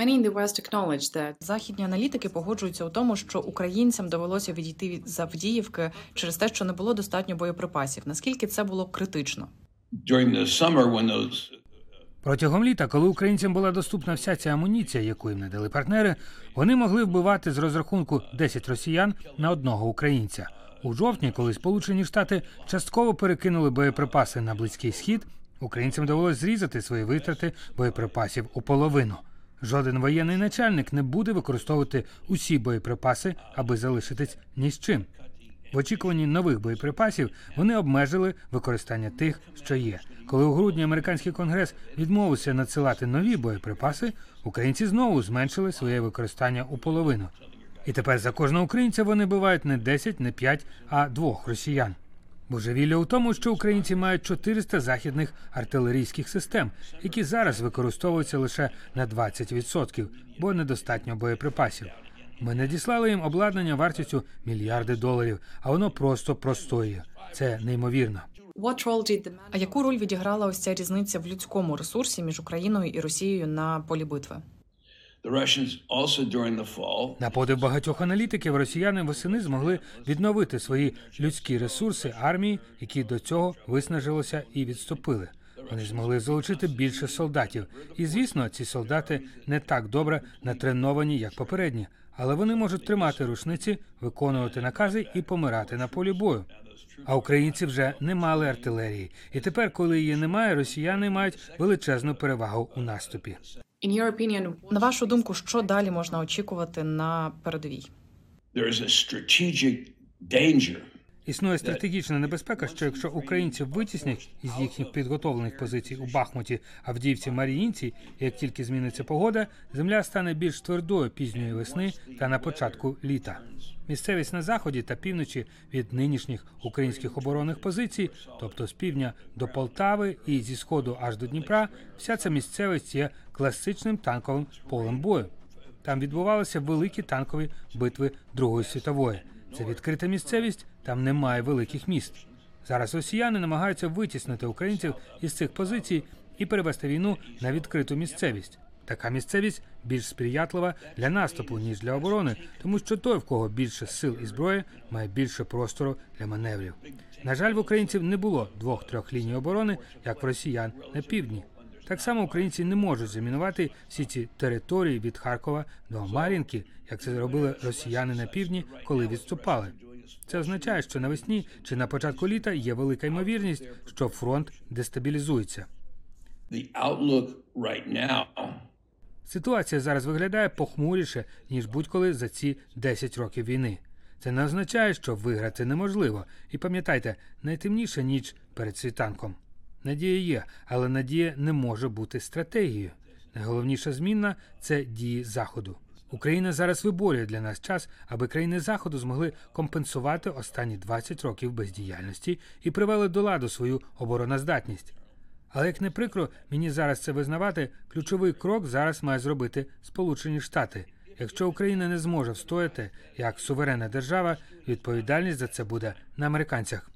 Many in the West acknowledge that Західні аналітики погоджуються у тому, що українцям довелося відійти від з Авдіївки через те, що не було достатньо боєприпасів. Наскільки це було критично? during the summer when those Протягом літа, коли українцям була доступна вся ця амуніція, яку їм надали партнери, вони могли вбивати з розрахунку 10 росіян на одного українця. У жовтні, коли Сполучені Штати частково перекинули боєприпаси на близький схід, українцям довелося зрізати свої витрати боєприпасів у половину. Жоден воєнний начальник не буде використовувати усі боєприпаси, аби залишитись ні з чим. В очікуванні нових боєприпасів вони обмежили використання тих, що є. Коли у грудні американський конгрес відмовився надсилати нові боєприпаси, українці знову зменшили своє використання у половину. І тепер за кожного українця вони бивають не 10, не 5, а двох росіян. Божевілля у тому, що українці мають 400 західних артилерійських систем, які зараз використовуються лише на 20%, бо недостатньо боєприпасів. Ми надіслали їм обладнання вартістю мільярди доларів, а воно просто простоює. Це неймовірно. А яку роль відіграла ось ця різниця в людському ресурсі між Україною і Росією на полі битви? На подив багатьох аналітиків, росіяни восени змогли відновити свої людські ресурси армії, які до цього виснажилися і відступили. Вони змогли залучити більше солдатів. І звісно, ці солдати не так добре натреновані, як попередні, але вони можуть тримати рушниці, виконувати накази і помирати на полі бою. А українці вже не мали артилерії, і тепер, коли її немає, росіяни мають величезну перевагу у наступі. in your opinion На вашу думку, що далі можна очікувати на передовій? Існує стратегічна небезпека, що якщо українців витіснять із їхніх підготовлених позицій у Бахмуті, Авдіївці, Маріїнці, як тільки зміниться погода, земля стане більш твердою пізньої весни та на початку літа. Місцевість на заході та півночі від нинішніх українських оборонних позицій, тобто з півдня до Полтави і зі сходу аж до Дніпра, вся ця місцевість є класичним танковим полем бою. Там відбувалися великі танкові битви Другої світової. Це відкрита місцевість, там немає великих міст. Зараз росіяни намагаються витіснити українців із цих позицій і перевести війну на відкриту місцевість. Така місцевість більш сприятлива для наступу ніж для оборони, тому що той, в кого більше сил і зброї, має більше простору для маневрів. На жаль, в українців не було двох-трьох ліній оборони, як в росіян на півдні. Так само українці не можуть замінувати всі ці території від Харкова до Мар'їнки, як це зробили росіяни на півдні, коли відступали. Це означає, що навесні чи на початку літа є велика ймовірність, що фронт дестабілізується. Ситуація зараз виглядає похмуріше ніж будь-коли за ці 10 років війни. Це не означає, що виграти неможливо. І пам'ятайте, найтемніша ніч перед світанком. Надія є, але надія не може бути стратегією. Найголовніша змінна це дії заходу. Україна зараз виборює для нас час, аби країни заходу змогли компенсувати останні 20 років бездіяльності і привели до ладу свою обороноздатність. Але як не прикро мені зараз це визнавати, ключовий крок зараз має зробити Сполучені Штати. Якщо Україна не зможе встояти як суверенна держава, відповідальність за це буде на американцях.